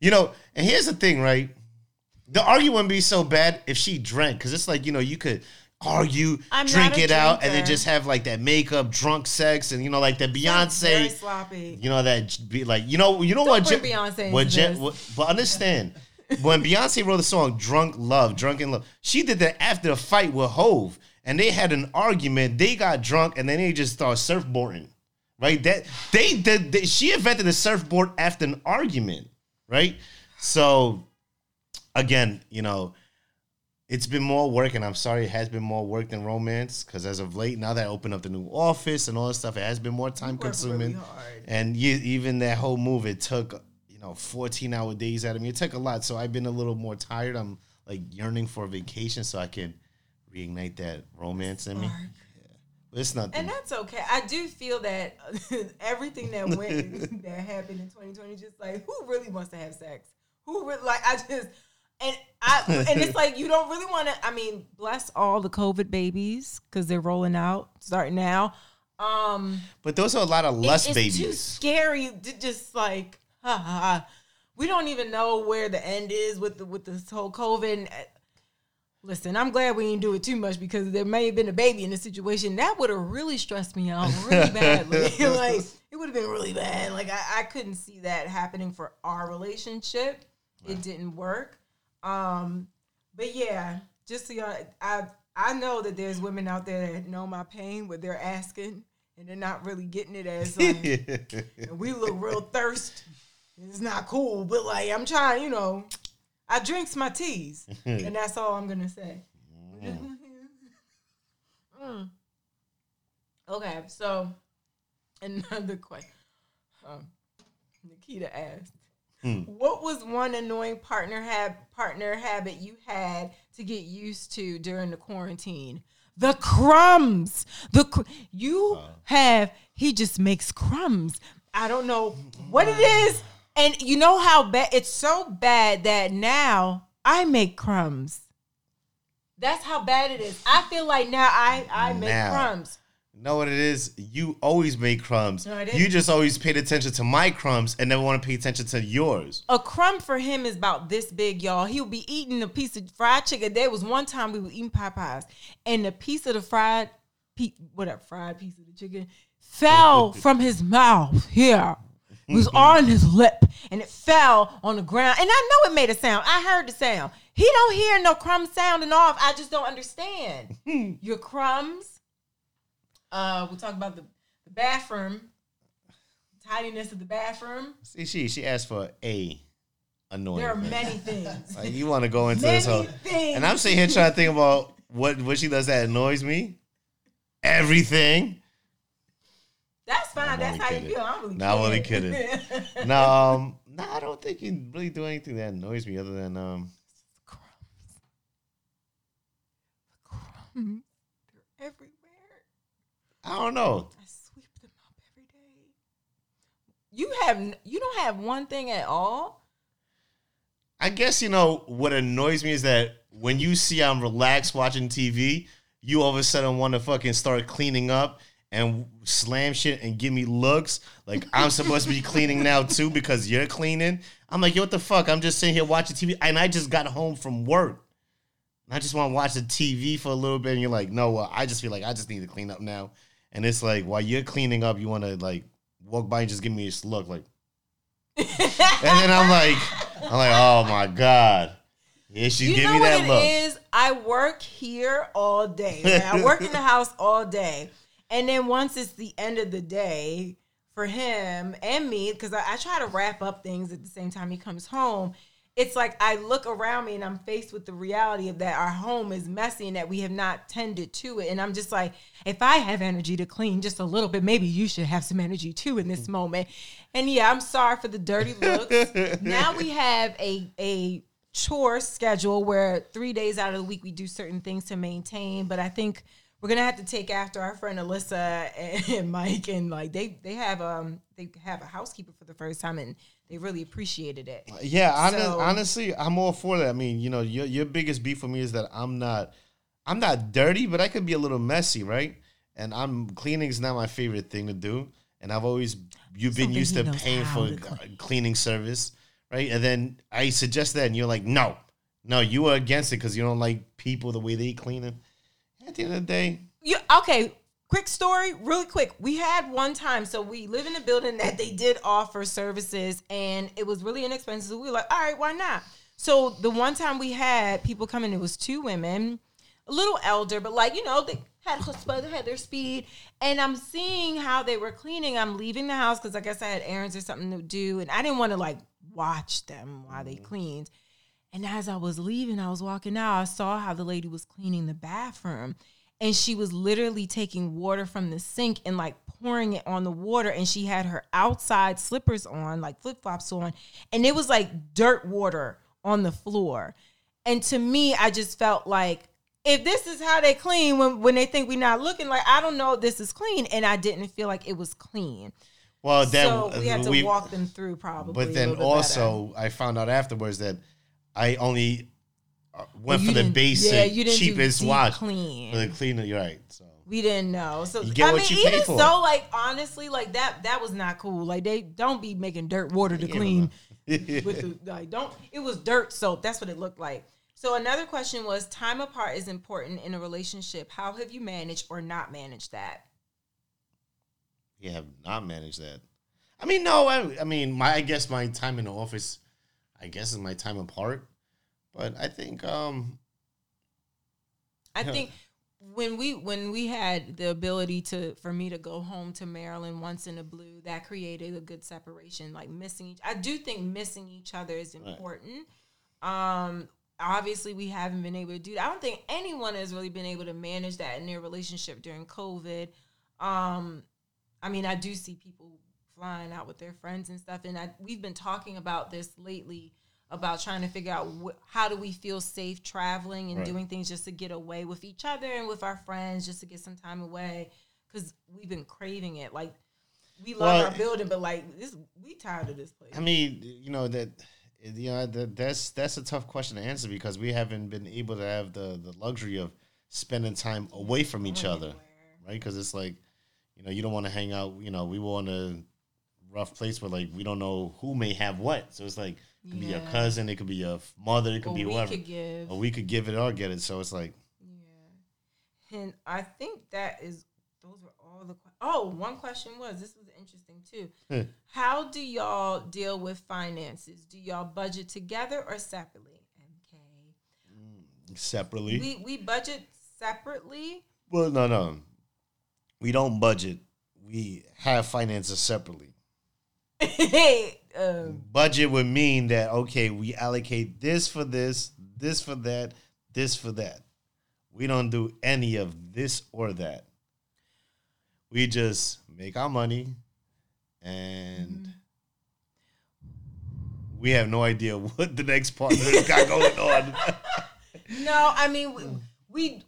You know, and here's the thing, right? The argument wouldn't be so bad if she drank, because it's like you know you could argue,
I'm
drink it out, and then just have like that makeup, drunk sex, and you know like the
Very
Beyonce.
sloppy.
You know that be like you know you know
Don't
what Je-
Beyonce
what, Je- what but understand when Beyonce wrote the song "Drunk Love," "Drunken Love," she did that after a fight with Hove, and they had an argument. They got drunk, and then they just started surfboarding. Right? That they did. They, she invented the surfboard after an argument. Right? So again, you know. It's been more work, and I'm sorry it has been more work than romance. Because as of late, now that I opened up the new office and all this stuff, it has been more time
work really
consuming. And you, even that whole move, it took you know 14 hour days out of me. It took a lot, so I've been a little more tired. I'm like yearning for a vacation so I can reignite that romance in me. But it's not.
And that's okay. I do feel that everything that went that happened in 2020, just like who really wants to have sex? Who really like? I just and I and it's like you don't really want to. I mean, bless all the COVID babies because they're rolling out starting now. Um,
but those are a lot of less
it's
babies.
too scary to just like ha, ha, ha. we don't even know where the end is with the with this whole COVID. Listen, I'm glad we didn't do it too much because there may have been a baby in the situation that would have really stressed me out really badly. like it would have been really bad. Like I, I couldn't see that happening for our relationship. It didn't work. Um, but yeah, just so y'all, I I know that there's women out there that know my pain, but they're asking and they're not really getting it as like we look real thirst. It's not cool, but like I'm trying, you know, I drinks my teas, and that's all I'm gonna say. Mm. Okay, so another question. Um, Nikita asked, "What was one annoying partner hab- partner habit you had to get used to during the quarantine?" The crumbs. The cr- you have. He just makes crumbs. I don't know what it is, and you know how bad. It's so bad that now I make crumbs. That's how bad it is. I feel like now I I make
Now.
crumbs.
know what it is? You always make crumbs.
No,
you just always paid attention to my crumbs and never want to pay attention to yours.
A crumb for him is about this big, y'all. He'll be eating a piece of fried chicken. There was one time we were eating Popeyes, and the piece of the fried, pe- whatever fried piece of the chicken, fell from his mouth here. It was on his lip, and it fell on the ground. And I know it made a sound. I heard the sound. He don't hear no crumb sounding off. I just don't understand. Your crumbs. Uh, we talk about the, the bathroom, tidiness of the bathroom.
See, she she asked for a annoying.
There are
thing.
many things.
Like you want to go into this whole,
things.
and I'm sitting here trying to think about what what she does that annoys me. Everything.
That's fine.
I'm
That's how
kidding.
you feel. I'm really
No, I'm only
kidding.
No, um, no, I don't think you really do anything that annoys me other than um.
They're everywhere.
I don't know.
I sweep them up every day. You have you don't have one thing at all.
I guess you know what annoys me is that when you see I'm relaxed watching TV, you all of a sudden want to fucking start cleaning up and slam shit and give me looks like I'm supposed to be cleaning now too because you're cleaning. I'm like, yo, what the fuck? I'm just sitting here watching TV and I just got home from work. And I just want to watch the TV for a little bit and you're like, no, well, I just feel like I just need to clean up now. And it's like while you're cleaning up, you want to like walk by and just give me this look like and then I'm like, I'm like, oh my god, yeah, she
You
give
know
me
what
that
it
look.
is? I work here all day. right? I work in the house all day, and then once it's the end of the day for him and me, because I, I try to wrap up things at the same time he comes home. It's like I look around me and I'm faced with the reality of that our home is messy and that we have not tended to it. And I'm just like, if I have energy to clean just a little bit, maybe you should have some energy too in this moment. And yeah, I'm sorry for the dirty looks. now we have a a chore schedule where three days out of the week we do certain things to maintain. But I think we're gonna have to take after our friend Alyssa and Mike and like they they have um they have a housekeeper for the first time and they really appreciated it.
Yeah, honest,
So-
honestly, I'm all for that. I mean, you know, your your biggest beef for me is that I'm not, I'm not dirty, but I could be a little messy, right? And I'm cleaning is not my favorite thing to do, and I've always you've been used to paying for
to
uh, cleaning service, right? And then I suggest that, and you're like, no, no, you are against it because you don't like people the way they clean it. At the end of the day,
You okay? Quick story, really quick. We had one time, so we live in a building that they did offer services, and it was really inexpensive. We were like, all right, why not? So the one time we had people come in, it was two women, a little elder, but like you know they had they had their speed, and I'm seeing how they were cleaning. I'm leaving the house because I guess I had errands or something to do, and I didn't want to like watch them while they cleaned. And as I was leaving, I was walking out, I saw how the lady was cleaning the bathroom. And she was literally taking water from the sink and like pouring it on the water. And she had her outside slippers on, like flip flops on. And it was like dirt water on the floor. And to me, I just felt like if this is how they clean when, when they think we're not looking, like I don't know if this is clean. And I didn't feel like it was clean.
well, then
so we had uh, to
we-
walk them through probably.
But then
bit better.
also, I found out afterwards that I only uh, went
You
for the basic,
yeah, you didn't do
cheapest watch
clean.
for the cleaner. You're right. So
We didn't know. So
You get
I
what
mean,
you
even
for.
so, like honestly, like that that was not cool. Like they don't be making dirt water to
Yeah,
clean with the like don't it was dirt soap. That's what it looked like. So another question was time apart is important in a relationship. How have you managed or not managed that?
you have not managed that. I mean, no. I, I mean, my I guess my time in the office, I guess, is my time apart. But I think, um,
I
Yeah.
think when we when we had the ability to for me to go home to Maryland once in a blue, that created a good separation. Like missing each, I do think missing each other is important. Um, obviously, we haven't been able to do that. I don't think anyone has really been able to manage that in their relationship during COVID. Um, I mean, I do see people flying out with their friends and stuff, and I, we've been talking about this lately about trying to figure out wh- how do we feel safe traveling and
Right.
doing things just to get away with each other and with our friends, just to get some time away because we've been craving it. Like we love
Well,
our building, but like this, we tired of this place.
I mean, you know that, you know that that's that's a tough question to answer because we haven't been able to have the the luxury of spending time away from each other, right? Because it's like, you know, you don't want to hang out. You know, we want a rough place where like we don't know who may have what, so it's like it could be your
Yeah.
cousin, it could be your mother, it could
Or
be
we
whoever,
could give.
or we could give it or get it. So it's like,
Yeah. And I think that is those were all the que- Oh, one question was this was interesting too. Hmm. How do y'all deal with finances? Do y'all budget together or separately? MK.
Mm, separately.
We we budget separately.
well, no, no, we don't budget. We have finances separately.
um,
budget would mean that okay, we allocate this for this, this for that, this for that. We don't do any of this or that. We just make our money and we have no idea what the next partner's got going on.
no, I mean we, we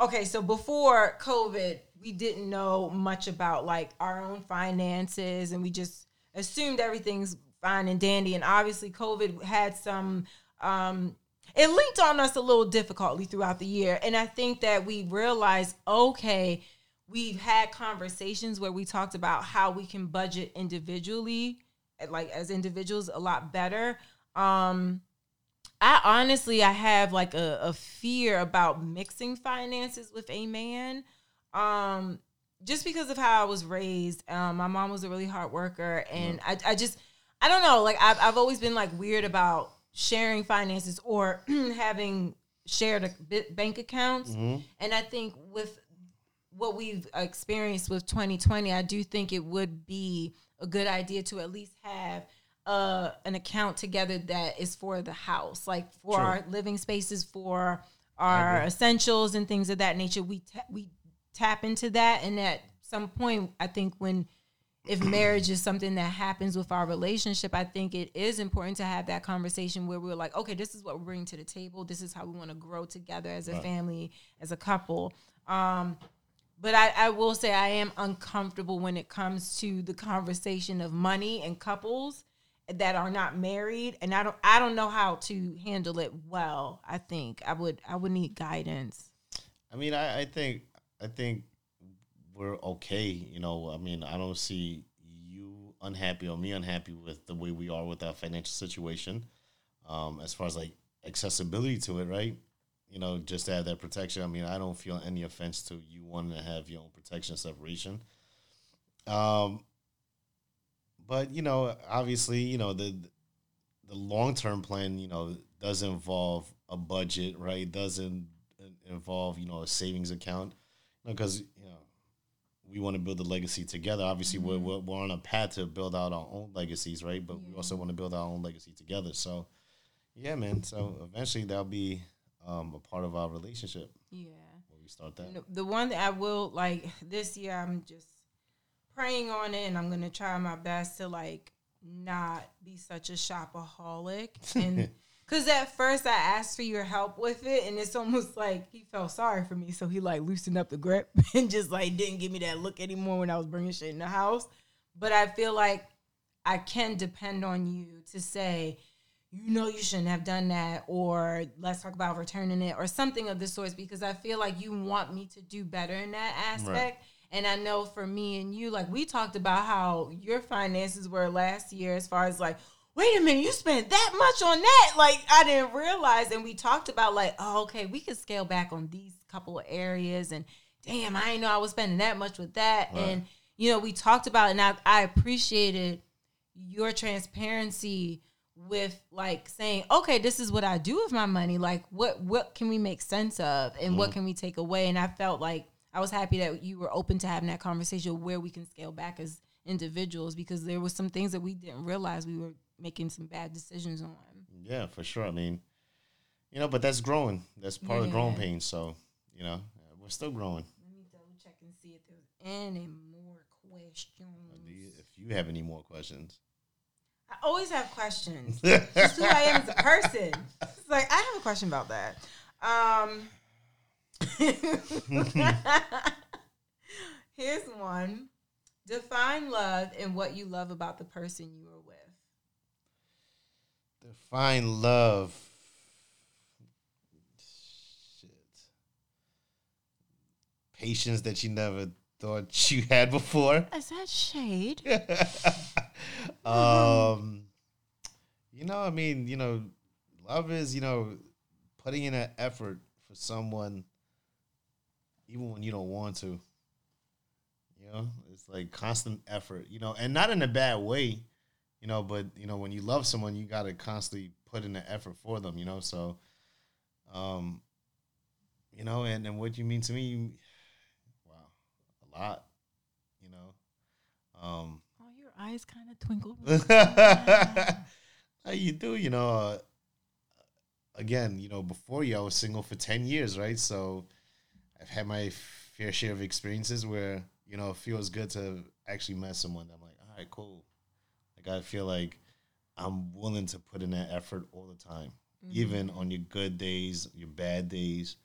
okay, so before COVID, we didn't know much about like our own finances and we just assumed everything's fine and dandy and obviously COVID had some um it linked on us a little difficultly throughout the year and I think that we realized okay, we've had conversations where we talked about how we can budget individually like as individuals a lot better. Um I honestly I have like a, a fear about mixing finances with a man. Um just because of how I was raised. Um my mom was a really hard worker and I, I just I don't know, like I've I've always been like weird about sharing finances or having shared bank accounts. And I think with what we've experienced with 2020, I do think it would be a good idea to at least have uh, an account together that is for the house, like for
True.
our living spaces, for our essentials and things of that nature. We ta- we tap into that, and at some point, I think when if marriage is something that happens with our relationship, I think it is important to have that conversation where we're like, okay, this is what we're bringing to the table. This is how we want to grow together as a family, as a couple. Um, but I, I will say I am uncomfortable when it comes to the conversation of money and couples that are not married, and I don't I don't know how to handle it well. I think I would I would need guidance.
I mean, I, I think I think we're okay. You know, I mean, I don't see you unhappy or me unhappy with the way we are with our financial situation. Um, as far as like accessibility to it, right? You know, just to have that protection. I mean, I don't feel any offense to you wanting to have your own protection separation. Um, but you know, obviously, you know the the long term plan, you know, does involve a budget, right? Doesn't involve you know a savings account, because you know we want to build a legacy together. Obviously, mm-hmm. we're, we're on a path to build out our own legacies, right? But yeah. we also want to build our own legacy together. So, yeah, man. So eventually, that'll be um, a part of our relationship.
Yeah.
When we start that.
The one that I will like this year, I'm just praying on it, and I'm gonna try my best to like not be such a shopaholic and. Cause at first I asked for your help with it, and it's almost like he felt sorry for me, so he like loosened up the grip and just like didn't give me that look anymore when I was bringing shit in the house. But I feel like I can depend on you to say, you know, you shouldn't have done that, or let's talk about returning it, or something of the sort, because I feel like you want me to do better in that aspect. Right. And I know for me and you, like we talked about how your finances were last year, as far as like, wait a minute, you spent that much on that. Like I didn't realize. And we talked about like, oh, okay, we could scale back on these couple of areas. And damn, I didn't know I was spending that much with that. Right. And you know, we talked about and I, I appreciated your transparency with like saying, okay, this is what I do with my money. Like what what can we make sense of and mm what can we take away? And I felt like I was happy that you were open to having that conversation where we can scale back as individuals because there was some things that we didn't realize we were making some bad decisions on.
Yeah, for sure. I mean, you know, but that's growing. That's part yeah. of the growing pains. So, you know, we're still growing.
Let me double check and see if there's any more questions.
If you have any more questions.
I always have questions. Just who I am as a person. It's like I have a question about that. Um, here's one. Define love and what you love about the person you are with.
Define love. Shit. Patience that you never thought you had before.
Is that shade?
um, you know, I mean, you know, love is, you know, putting in an effort for someone even when you don't want to. You know, it's like constant effort, you know, and not in a bad way you know, but you know, when you love someone, you got to constantly put in the effort for them, you know. So, um, you know, and and what you mean to me, wow, a lot, you know. Um,
oh, your eyes kind of twinkle.
How you do, you know? Uh, again, you know, before you, I was single for ten years, right? So, I've had my fair share of experiences where you know it feels good to actually met someone. I'm like, all right, cool I feel like I'm willing to put in that effort all the time, mm-hmm. even on your good days, your bad days.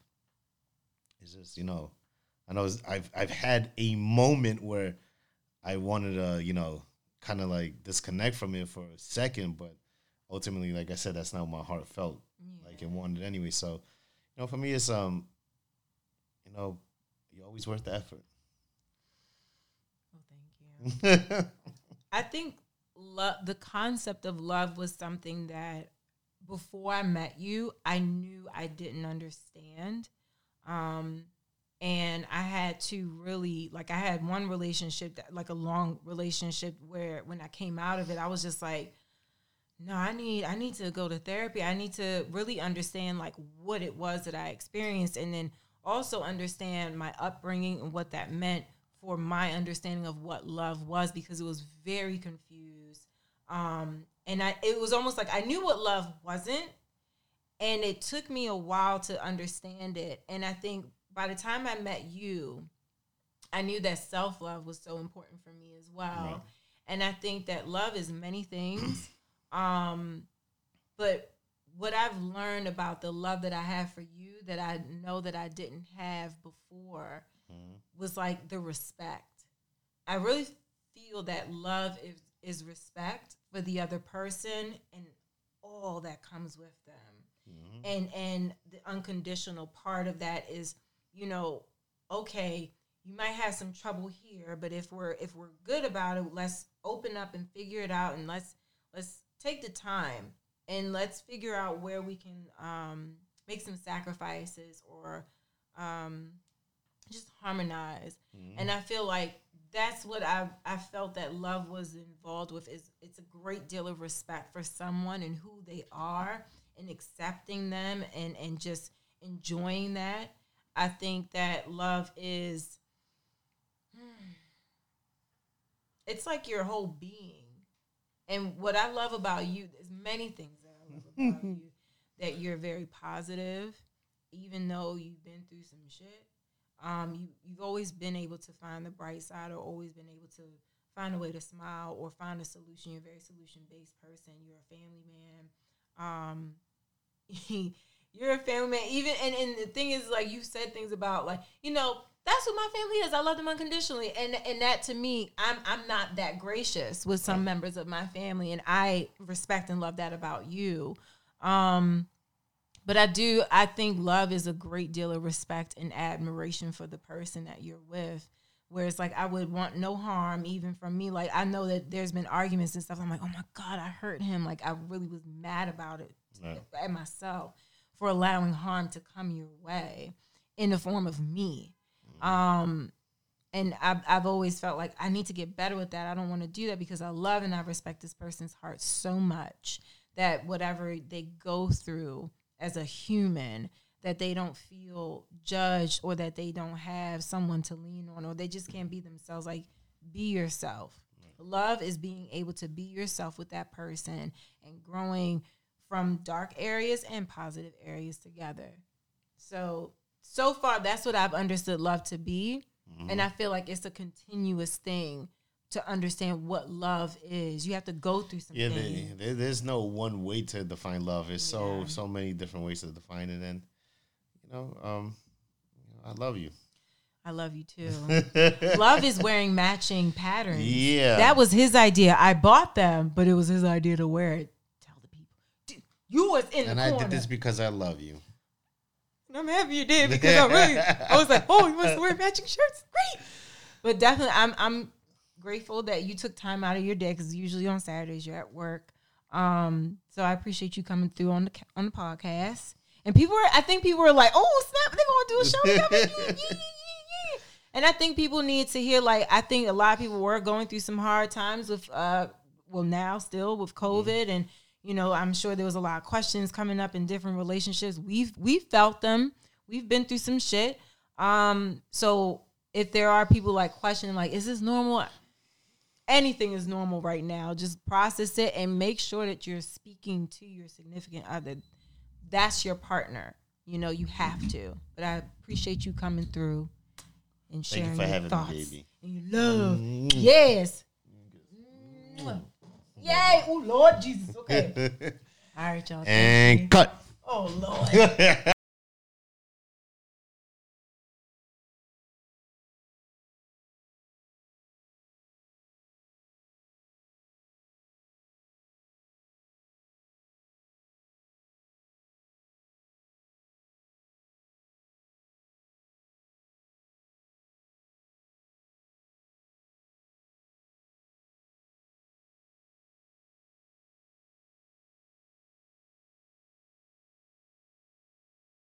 It's just you know, I know I've I've had a moment where I wanted to you know kind of like disconnect from it for a second, but ultimately, like I said, that's not what my heart felt yeah. like it wanted anyway. So, you know, for me, it's um, you know, you're always worth the effort.
Well, thank you. I think love the concept of love was something that before I met you, I knew I didn't understand. Um, and I had to really like I had one relationship that like a long relationship where when I came out of it, I was just like, no, I need I need to go to therapy. I need to really understand like what it was that I experienced and then also understand my upbringing and what that meant for my understanding of what love was because it was very confused. Um, and I it was almost like I knew what love wasn't, and it took me a while to understand it. And I think by the time I met you, I knew that self love was so important for me as well. Right. And I think that love is many things. um, but what I've learned about the love that I have for you that I know that I didn't have before mm-hmm. Was like the respect. I really feel that love is is respect for the other person and all that comes with them. Mm-hmm. And and the unconditional part of that is, you know, okay, you might have some trouble here, but if we're if we're good about it, let's open up and figure it out and let's let's take the time and let's figure out where we can um, make some sacrifices or um, just harmonize. Mm-hmm. And I feel like that's what I I felt that love was involved with is it's a great deal of respect for someone and who they are and accepting them and and just enjoying that. I think that love is it's like your whole being. And what I love about you, there's many things that I love about you. That you're very positive, even though you've been through some shit. Um, you you've always been able to find the bright side, or always been able to find a way to smile or find a solution. You're a very solution based person. You're a family man. Um, you're a family man. Even and, and the thing is, like you said things about like you know that's who my family is. I love them unconditionally, and and that to me, I'm I'm not that gracious with some members of my family, and I respect and love that about you. Um, but I do. I think love is a great deal of respect and admiration for the person that you're with. Where it's like I would want no harm even from me. Like I know that there's been arguments and stuff. I'm like, oh my god, I hurt him. Like I really was mad about it at myself for allowing harm to come your way in the form of me um, and I've, I've always felt like I need to get better with that. I don't want to do that because I love and I respect this person's heart so much that whatever they go through as a human, that they don't feel judged or that they don't have someone to lean on or they just can't be themselves. Like, be yourself. Love is being able to be yourself with that person and growing from dark areas and positive areas together. So so far that's what I've understood love to be. Mm-hmm. And I feel like it's a continuous thing to understand what love is. You have to go through some. Yeah,
there, there's no one way to define love. There's yeah. so so many different ways to define it, and you know, um, I love you.
I love you too. love is wearing matching patterns.
Yeah,
that was his idea. I bought them, but it was his idea to wear it. Tell the people, Dude, you was in.
And
I
did this because I love you.
I'm happy you did because I really I was like, oh, you must wear matching shirts, great. But definitely, I'm I'm grateful that you took time out of your day because usually on Saturdays you're at work. Um, so I appreciate you coming through on the on the podcast. And people were, I think people were like, oh snap, they're gonna do a show together. yeah, yeah, yeah, and I think people need to hear like I think a lot of people were going through some hard times with uh well now still with COVID mm-hmm. and you know, I'm sure there was a lot of questions coming up in different relationships. We've we felt them. We've been through some shit. Um, so if there are people like questioning, like, is this normal? Anything is normal right now. Just process it and make sure that you're speaking to your significant other. That's your partner. You know, you have to. But I appreciate you coming through and sharing you your thoughts me, and your love. Mm. Yes. Mm. Yay! Oh Lord Jesus. Okay. All right, y'all.
And cut.
Oh Lord.